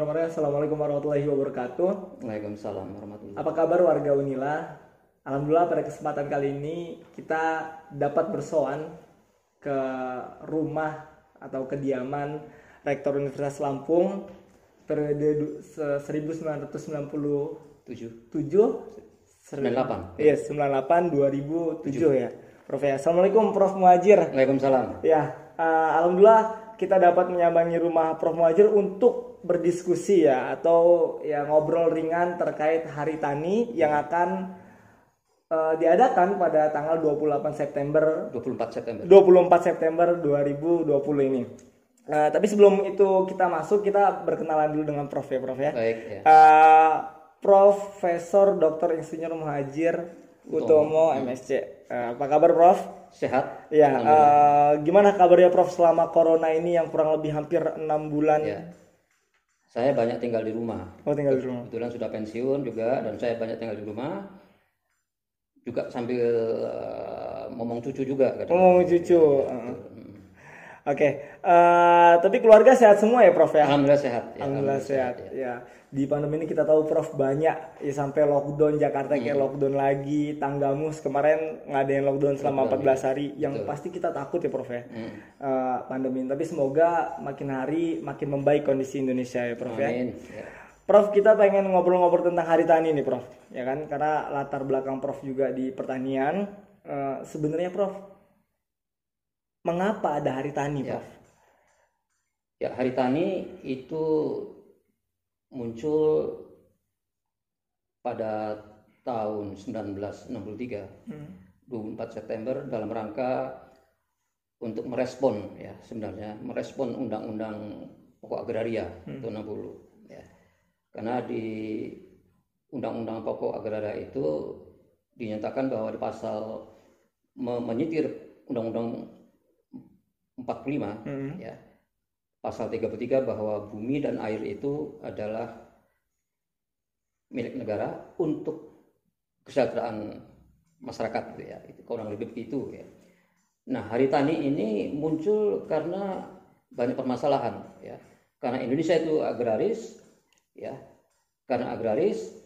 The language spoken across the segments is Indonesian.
Bismillahirrahmanirrahim. Assalamualaikum warahmatullahi wabarakatuh. Waalaikumsalam warahmatullahi Apa kabar warga Unila? Alhamdulillah pada kesempatan kali ini kita dapat bersoan ke rumah atau kediaman Rektor Universitas Lampung periode du- se- 1997 tujuh 98 Iya, 98 2007 ya. Prof ya. Assalamualaikum Prof Muhajir. Waalaikumsalam Ya, eh, alhamdulillah kita dapat menyambangi rumah Prof Muhajir untuk berdiskusi ya atau ya ngobrol ringan terkait Hari Tani yang akan eh, diadakan pada tanggal 28 September 24 September 24 September 2020 ini. Eh, tapi sebelum itu kita masuk kita berkenalan dulu dengan Prof ya Prof ya. baik ya Eh, Profesor Dr. Insinyur Muhajir Utomo MSc. Eh, apa kabar Prof? sehat Ya, eh, gimana kabarnya Prof selama corona ini yang kurang lebih hampir enam bulan? ya saya banyak tinggal di rumah Oh tinggal di rumah. kebetulan sudah pensiun juga dan saya banyak tinggal di rumah juga sambil eh, ngomong cucu juga. Ngomong cucu. Ya, eh. gitu. Hmm. Oke, eh, tapi keluarga sehat semua ya Prof ya? alhamdulillah sehat ya, Alhamdulillah sehat. ya. Ya. Di pandemi ini kita tahu Prof banyak ya sampai lockdown Jakarta kayak Hmm. lockdown lagi, Tanggamus kemarin ngadain lockdown selama 14 hari yang pasti kita takut ya Prof ya. Hmm. Eh, pandemi ini. tapi semoga makin hari makin membaik kondisi Indonesia ya Prof ya. amin ya. Prof kita pengen ngobrol-ngobrol tentang hari tani nih Prof ya kan karena latar belakang Prof juga di pertanian Eh, sebenarnya Prof mengapa ada hari tani Ya. Prof? ya hari tani itu muncul pada tahun 1963 Hmm. 24 September dalam rangka untuk merespon ya sebenarnya merespon undang-undang pokok agraria tahun 60 ya. Karena di undang-undang pokok agraria itu dinyatakan bahwa di pasal me- menyitir undang-undang 45 Hmm. ya. Pasal 33 bahwa bumi dan air itu adalah milik negara untuk kesejahteraan masyarakat gitu ya. Itu kurang lebih begitu ya. Nah, hari tani ini muncul karena banyak permasalahan ya. Karena Indonesia itu agraris ya. Karena agraris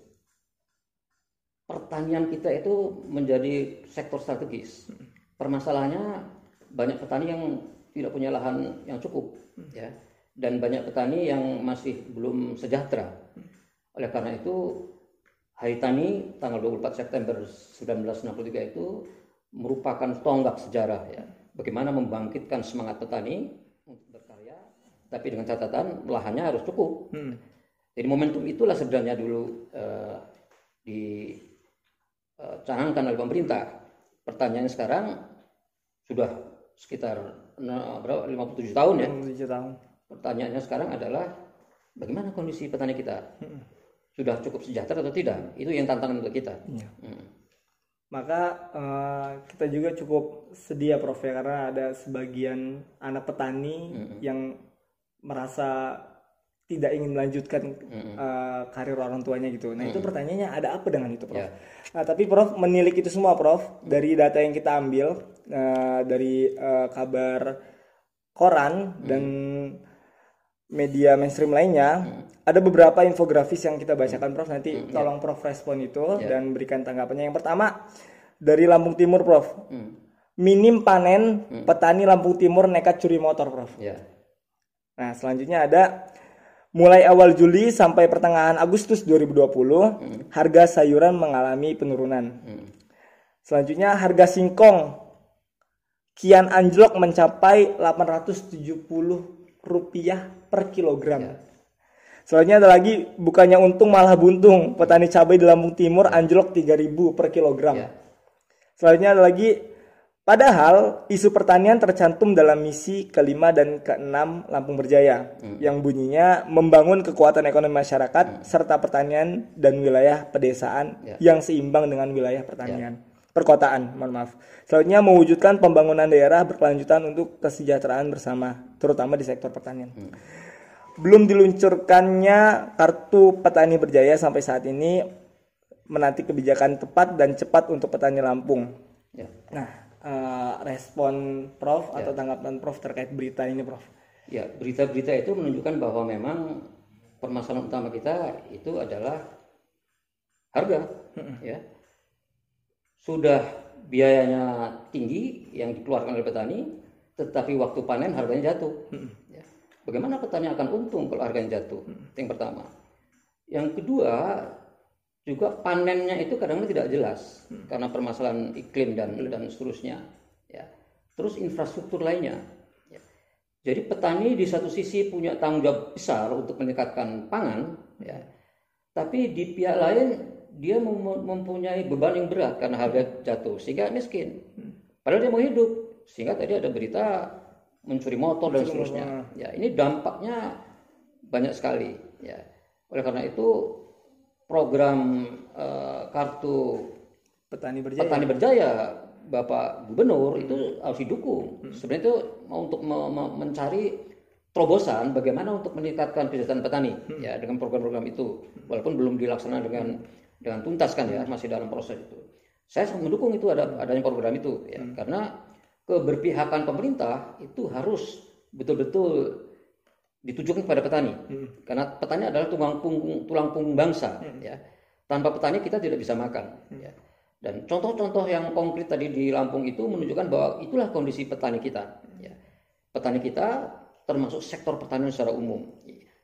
pertanian kita itu menjadi sektor strategis. Permasalahannya banyak petani yang tidak punya lahan yang cukup ya dan banyak petani yang masih belum sejahtera. Oleh karena itu Hari Tani tanggal 24 September 1963 itu merupakan tonggak sejarah ya. Bagaimana membangkitkan semangat petani untuk berkarya tapi dengan catatan lahannya harus cukup. Hmm. Jadi momentum itulah sebenarnya dulu eh, dicanangkan oleh pemerintah. Pertanyaannya sekarang sudah sekitar nah, berapa 57 tahun ya. 27 tahun. Pertanyaannya sekarang adalah bagaimana kondisi petani kita? Sudah cukup sejahtera atau tidak? Itu yang tantangan untuk kita. Iya. Hmm. Maka eh, kita juga cukup sedih ya Prof ya karena ada sebagian anak petani yang merasa tidak ingin melanjutkan eh, karir orang tuanya gitu. Nah itu pertanyaannya ada apa dengan itu Prof? Ya. Nah tapi Prof menilik itu semua Prof. Dari data yang kita ambil eh, dari eh, kabar koran dan media mainstream lainnya ada beberapa infografis yang kita bacakan Prof. Nanti tolong Prof respon itu dan berikan tanggapannya. Yang pertama dari Lampung Timur Prof. Hmm. minim panen petani Lampung Timur nekat curi motor Prof. Ya. nah selanjutnya ada mulai awal Juli sampai pertengahan Agustus 2020 harga sayuran mengalami penurunan Hmm. selanjutnya harga singkong kian anjlok mencapai 870 rupiah per kilogram. Selanjutnya ada lagi bukannya untung malah buntung. Petani cabai di Lampung Timur anjlok 3000 per kilogram. Ya. Selanjutnya ada lagi padahal isu pertanian tercantum dalam misi kelima dan keenam Lampung Berjaya yang bunyinya membangun kekuatan ekonomi masyarakat serta pertanian dan wilayah pedesaan Ya. yang seimbang dengan wilayah pertanian perkotaan, mohon maaf. Selanjutnya mewujudkan pembangunan daerah berkelanjutan untuk kesejahteraan bersama, terutama di sektor pertanian. Belum diluncurkannya kartu petani berjaya sampai saat ini menanti kebijakan tepat dan cepat untuk petani Lampung. Ya. Nah, eh, respon Prof atau tanggapan Prof terkait berita ini, Prof. Ya, berita-berita itu menunjukkan bahwa memang permasalahan utama kita itu adalah harga, ya. Sudah biayanya tinggi yang dikeluarkan oleh petani, tetapi waktu panen harganya jatuh. Ya. Bagaimana petani akan untung kalau harganya jatuh? Itu Yang pertama. Yang kedua, juga panennya itu kadang-kadang tidak jelas karena permasalahan iklim dan dan seterusnya. Ya. Terus infrastruktur lainnya. Ya. Jadi petani di satu sisi punya tanggung jawab besar untuk meningkatkan pangan, ya. Tapi di pihak lain dia mem- mempunyai beban yang berat karena harga jatuh sehingga miskin. Padahal dia mau hidup. Sehingga tadi ada berita mencuri motor dan seterusnya. Ya, ini dampaknya banyak sekali, ya. Oleh karena itu program eh, kartu Petani berjaya. petani berjaya Bapak Gubernur itu harus didukung. Sebenarnya itu mau untuk me- me- mencari terobosan bagaimana untuk meningkatkan kesejahteraan petani ya dengan program-program itu. Walaupun belum dilaksanakan dengan dengan tuntas kan ya masih dalam proses itu. Saya sangat mendukung itu ada adanya program itu ya. Karena keberpihakan pemerintah itu harus betul-betul ditujukan kepada petani. Karena petani adalah tulang punggung tulang punggung bangsa ya. Tanpa petani kita tidak bisa makan ya. Dan contoh-contoh yang konkret tadi di Lampung itu menunjukkan bahwa itulah kondisi petani kita ya. Petani kita termasuk sektor pertanian secara umum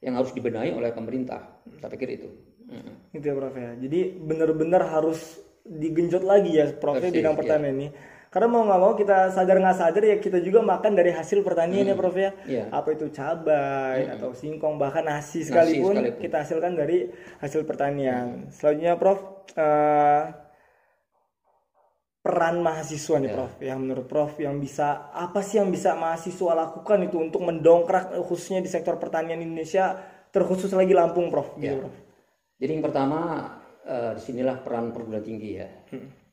yang harus dibenahi oleh pemerintah. Saya pikir itu. Mm. Gitu ya Prof ya. Jadi benar-benar harus digenjot lagi ya Prof ya bidang pertanian ini. Karena mau nggak mau kita sadar nggak sadar ya kita juga makan dari hasil pertanian ya Prof ya. Iya. Apa itu cabai atau singkong bahkan nasi sekalipun, sekalipun. kita hasilkan dari hasil pertanian. Selanjutnya Prof eh, peran mahasiswa nih Prof ya menurut Prof yang bisa apa sih yang bisa mahasiswa lakukan itu untuk mendongkrak eh, khususnya di sektor pertanian Indonesia terkhusus lagi Lampung Prof gitu Prof. Jadi yang pertama eh, di sinilah peran perguruan tinggi ya.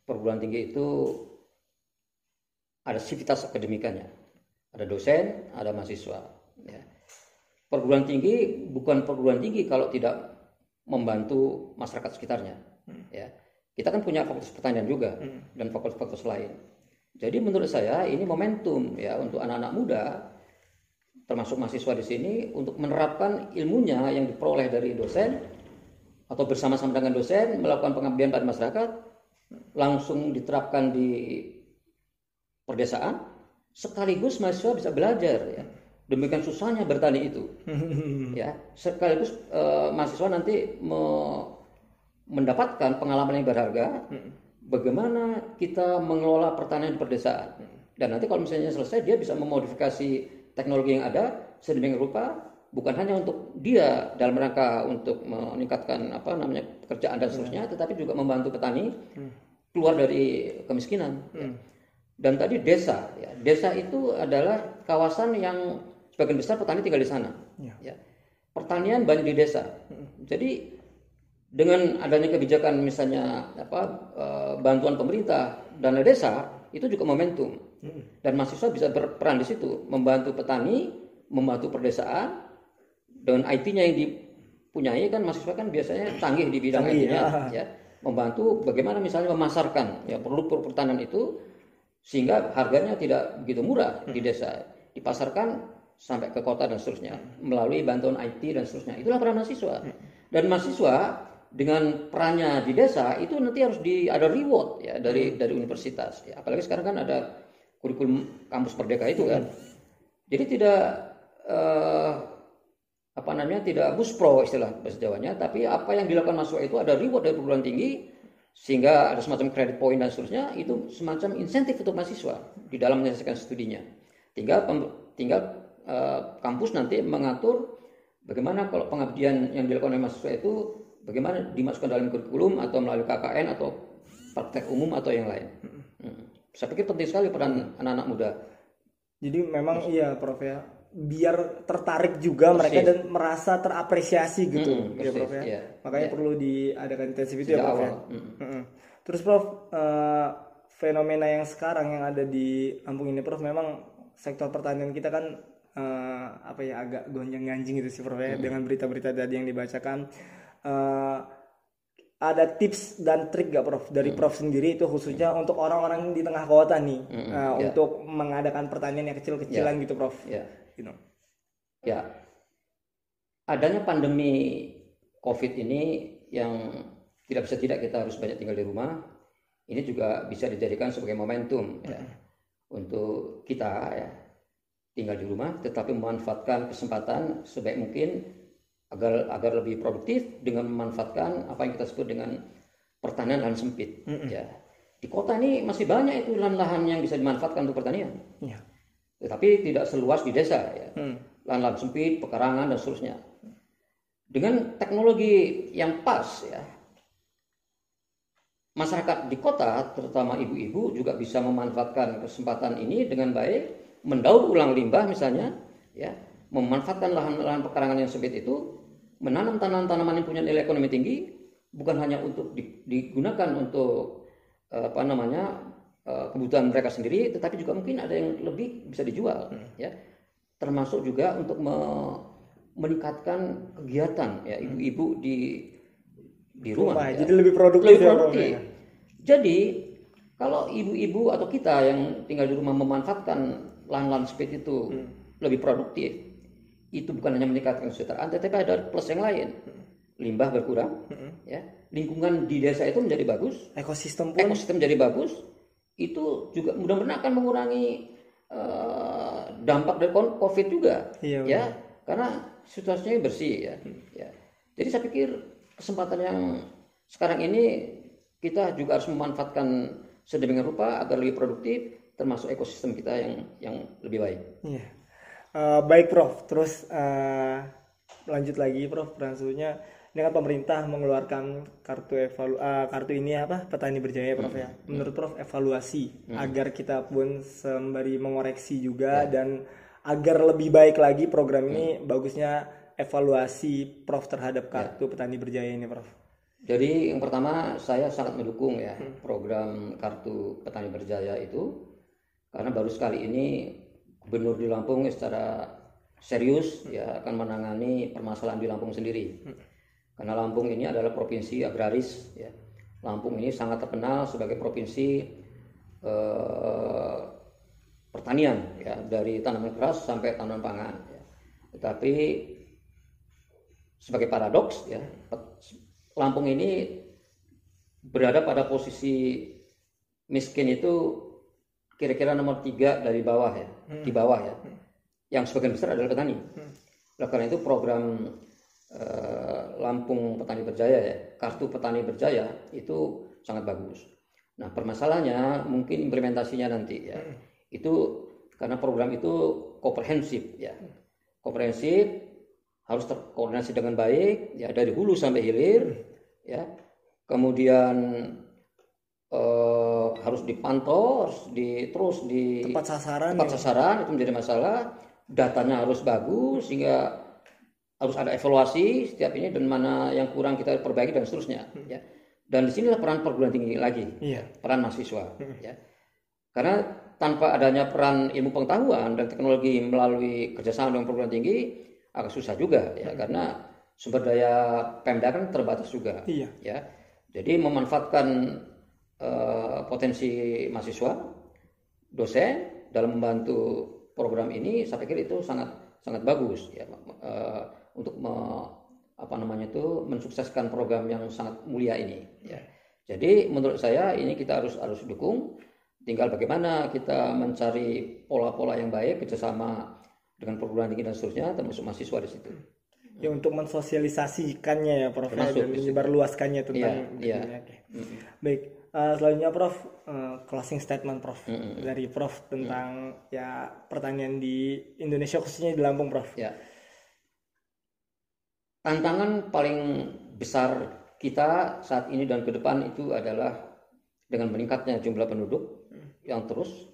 Perguruan tinggi itu ada sivitas akademikannya, ada dosen, ada mahasiswa. Ya. Perguruan tinggi bukan perguruan tinggi kalau tidak membantu masyarakat sekitarnya. Ya. Kita kan punya fakultas pertanian juga dan fakultas-fakultas lain. Jadi menurut saya ini momentum ya untuk anak-anak muda termasuk mahasiswa di sini untuk menerapkan ilmunya yang diperoleh dari dosen atau bersama-sama dengan dosen melakukan pengabdian pada masyarakat langsung diterapkan di perdesaan sekaligus mahasiswa bisa belajar ya. Demikian susahnya bertani itu. Ya sekaligus eh, mahasiswa nanti me- mendapatkan pengalaman yang berharga bagaimana kita mengelola pertanian di perdesaan. Dan nanti kalau misalnya selesai dia bisa memodifikasi teknologi yang ada sedemikian rupa bukan hanya untuk dia dalam rangka untuk meningkatkan apa namanya pekerjaan dan seterusnya tetapi juga membantu petani keluar dari kemiskinan. Ya. Dan tadi desa ya. Desa itu adalah kawasan yang sebagian besar petani tinggal di sana ya. pertanian banyak di desa. Jadi dengan adanya kebijakan misalnya apa eh, bantuan pemerintah dana desa itu juga momentum. Dan mahasiswa bisa berperan di situ membantu petani membantu perdesaan. Dengan IT-nya yang dipunyai kan mahasiswa kan biasanya canggih di bidang Canggih, IT-nya ya. ya. Membantu bagaimana misalnya memasarkan ya produk-produk pertanian itu sehingga harganya tidak begitu murah di desa. Dipasarkan sampai ke kota dan seterusnya. Melalui bantuan IT dan seterusnya. Itulah peran mahasiswa. Dan mahasiswa dengan perannya di desa itu nanti harus di ada reward ya dari dari universitas ya. Apalagi sekarang kan ada kurikulum kampus merdeka itu kan. Jadi tidak eh, apa namanya tidak muspro istilah bahasa Jawanya tapi apa yang dilakukan mahasiswa itu ada reward dari perguruan tinggi sehingga ada semacam credit point dan seterusnya itu semacam insentif untuk mahasiswa di dalam menyelesaikan studinya. Tinggal tinggal eh, kampus nanti mengatur bagaimana kalau pengabdian yang dilakukan oleh mahasiswa itu bagaimana dimasukkan dalam kurikulum atau melalui KKN atau praktek umum atau yang lain. Hmm. saya pikir penting sekali peran anak-anak muda. Jadi memang iya Prof ya biar tertarik juga mereka dan merasa terapresiasi gitu. Mm, ya persis, Prof ya. iya. Makanya perlu diadakan intensif itu Sejak ya Prof ya. Mm. Mm-mm. Terus Prof eh, fenomena yang sekarang yang ada di Lampung ini Prof memang sektor pertanian kita kan eh, apa ya agak gonjang-ganjing gitu sih Prof ya dengan berita-berita tadi yang dibacakan. Eh, ada tips dan trik gak Prof dari Prof sendiri itu khususnya untuk orang-orang di tengah kota nih? Eh, untuk mengadakan pertanian yang kecil-kecilan gitu Prof. ya Gitu. Ya, adanya pandemi COVID ini yang tidak bisa tidak kita harus banyak tinggal di rumah, ini juga bisa dijadikan sebagai momentum ya, untuk kita ya tinggal di rumah, tetapi memanfaatkan kesempatan sebaik mungkin agar agar lebih produktif dengan memanfaatkan apa yang kita sebut dengan pertanian lahan sempit. Ya, di kota ini masih banyak itu lahan-lahan yang bisa dimanfaatkan untuk pertanian. Iya. Tetapi tidak seluas di desa ya. Hmm. Lahan-lahan sempit, pekarangan dan seterusnya. Dengan teknologi yang pas ya. Masyarakat di kota, terutama ibu-ibu juga bisa memanfaatkan kesempatan ini dengan baik, mendaur ulang limbah misalnya, ya, memanfaatkan lahan-lahan pekarangan yang sempit itu, menanam tanaman-tanaman yang punya nilai ekonomi tinggi, bukan hanya untuk di- digunakan untuk eh, apa namanya kebutuhan mereka sendiri, tetapi juga mungkin ada yang lebih bisa dijual, ya, termasuk juga untuk me- meningkatkan kegiatan ya ibu-ibu di di rumah. Rumah, ya. jadi lebih produktif Lebih ya, produktif. ya. Jadi kalau ibu-ibu atau kita yang tinggal di rumah memanfaatkan lahan-lahan sempit itu Hmm. lebih produktif, itu bukan hanya meningkatkan kesejahteraan, tetapi ada plus yang lain. Limbah berkurang, Hmm. ya. Lingkungan di desa itu menjadi bagus, Ekosistem pun ekosistem jadi bagus, itu juga mudah-mudahan akan mengurangi eh, dampak dari COVID juga, Iya, ya, karena situasinya bersih, ya. ya. Jadi saya pikir kesempatan yang sekarang ini kita juga harus memanfaatkan sedemikian rupa agar lebih produktif, termasuk ekosistem kita yang yang lebih baik. Iya. Eh, baik Prof, terus eh, lanjut lagi Prof, maksudnya ini kan pemerintah mengeluarkan kartu evalu eh, kartu ini apa? Petani berjaya Prof ya. Menurut Prof evaluasi agar kita pun sembari mengoreksi juga dan agar lebih baik lagi program ini bagusnya evaluasi Prof terhadap kartu petani berjaya ini Prof. Jadi yang pertama saya sangat mendukung ya program kartu petani berjaya itu karena baru sekali ini gubernur di Lampung secara serius ya akan menangani permasalahan di Lampung sendiri. Karena Lampung ini adalah provinsi agraris ya. Lampung ini sangat terkenal sebagai provinsi eh, pertanian ya. Dari tanaman keras sampai tanaman pangan ya. Tetapi sebagai paradoks ya Lampung ini berada pada posisi miskin itu kira-kira nomor tiga dari bawah ya. Di bawah ya. Yang sebagian besar adalah petani. Oleh karena itu program Lampung Petani Berjaya ya kartu petani berjaya itu sangat bagus. Nah permasalahannya mungkin implementasinya nanti ya. Itu karena program itu komprehensif ya. Komprehensif harus terkoordinasi dengan baik ya dari hulu sampai hilir ya. Kemudian eh, harus dipantau harus di terus di Tepat sasaran tepat ya. sasaran itu menjadi masalah. Datanya harus bagus sehingga harus ada evaluasi setiap ini dan mana yang kurang kita perbaiki dan seterusnya ya. Dan di sinilah peran perguruan tinggi lagi. Iya. peran mahasiswa ya. Karena tanpa adanya peran ilmu pengetahuan dan teknologi melalui kerjasama dengan perguruan tinggi agak susah juga ya. Karena sumber daya Pemda kan terbatas juga Iya. ya. Jadi memanfaatkan eh, potensi mahasiswa dosen dalam membantu program ini saya pikir itu sangat sangat bagus ya. Eh, untuk me- apa namanya itu mensukseskan program yang sangat mulia ini ya jadi menurut saya ini kita harus harus dukung tinggal bagaimana kita mencari pola-pola yang baik kerjasama dengan perguruan tinggi dan seterusnya termasuk mahasiswa di situ Ya untuk mensosialisasikannya ya Prof ya, Termasuk dan di situ. menyebarluaskannya tentang iya. ini. Oke. Baik, eh, selanjutnya Prof eh, closing statement Prof dari Prof tentang ya pertanian di Indonesia khususnya di Lampung Prof. Ya. Tantangan paling besar kita saat ini dan ke depan itu adalah dengan meningkatnya jumlah penduduk yang terus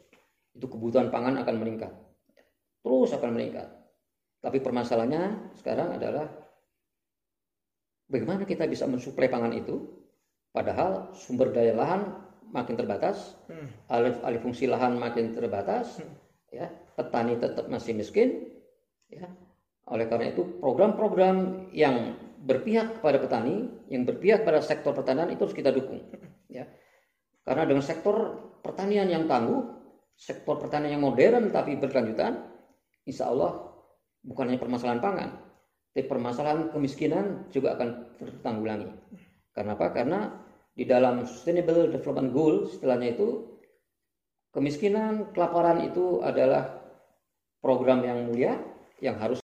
itu kebutuhan pangan akan meningkat. Terus akan meningkat. Tapi permasalahannya sekarang adalah bagaimana kita bisa mensuplai pangan itu padahal sumber daya lahan makin terbatas, alih, alih fungsi lahan makin terbatas, ya, petani tetap masih miskin, ya. Oleh karena itu program-program yang berpihak kepada petani, yang berpihak pada sektor pertanian itu harus kita dukung, ya. Karena dengan sektor pertanian yang tangguh, sektor pertanian yang modern tapi berkelanjutan, insya Allah bukan hanya permasalahan pangan, Tapi permasalahan kemiskinan juga akan tertanggulangi. Karena apa? Karena di dalam Sustainable Development Goal setelahnya itu kemiskinan, kelaparan itu adalah program yang mulia yang harus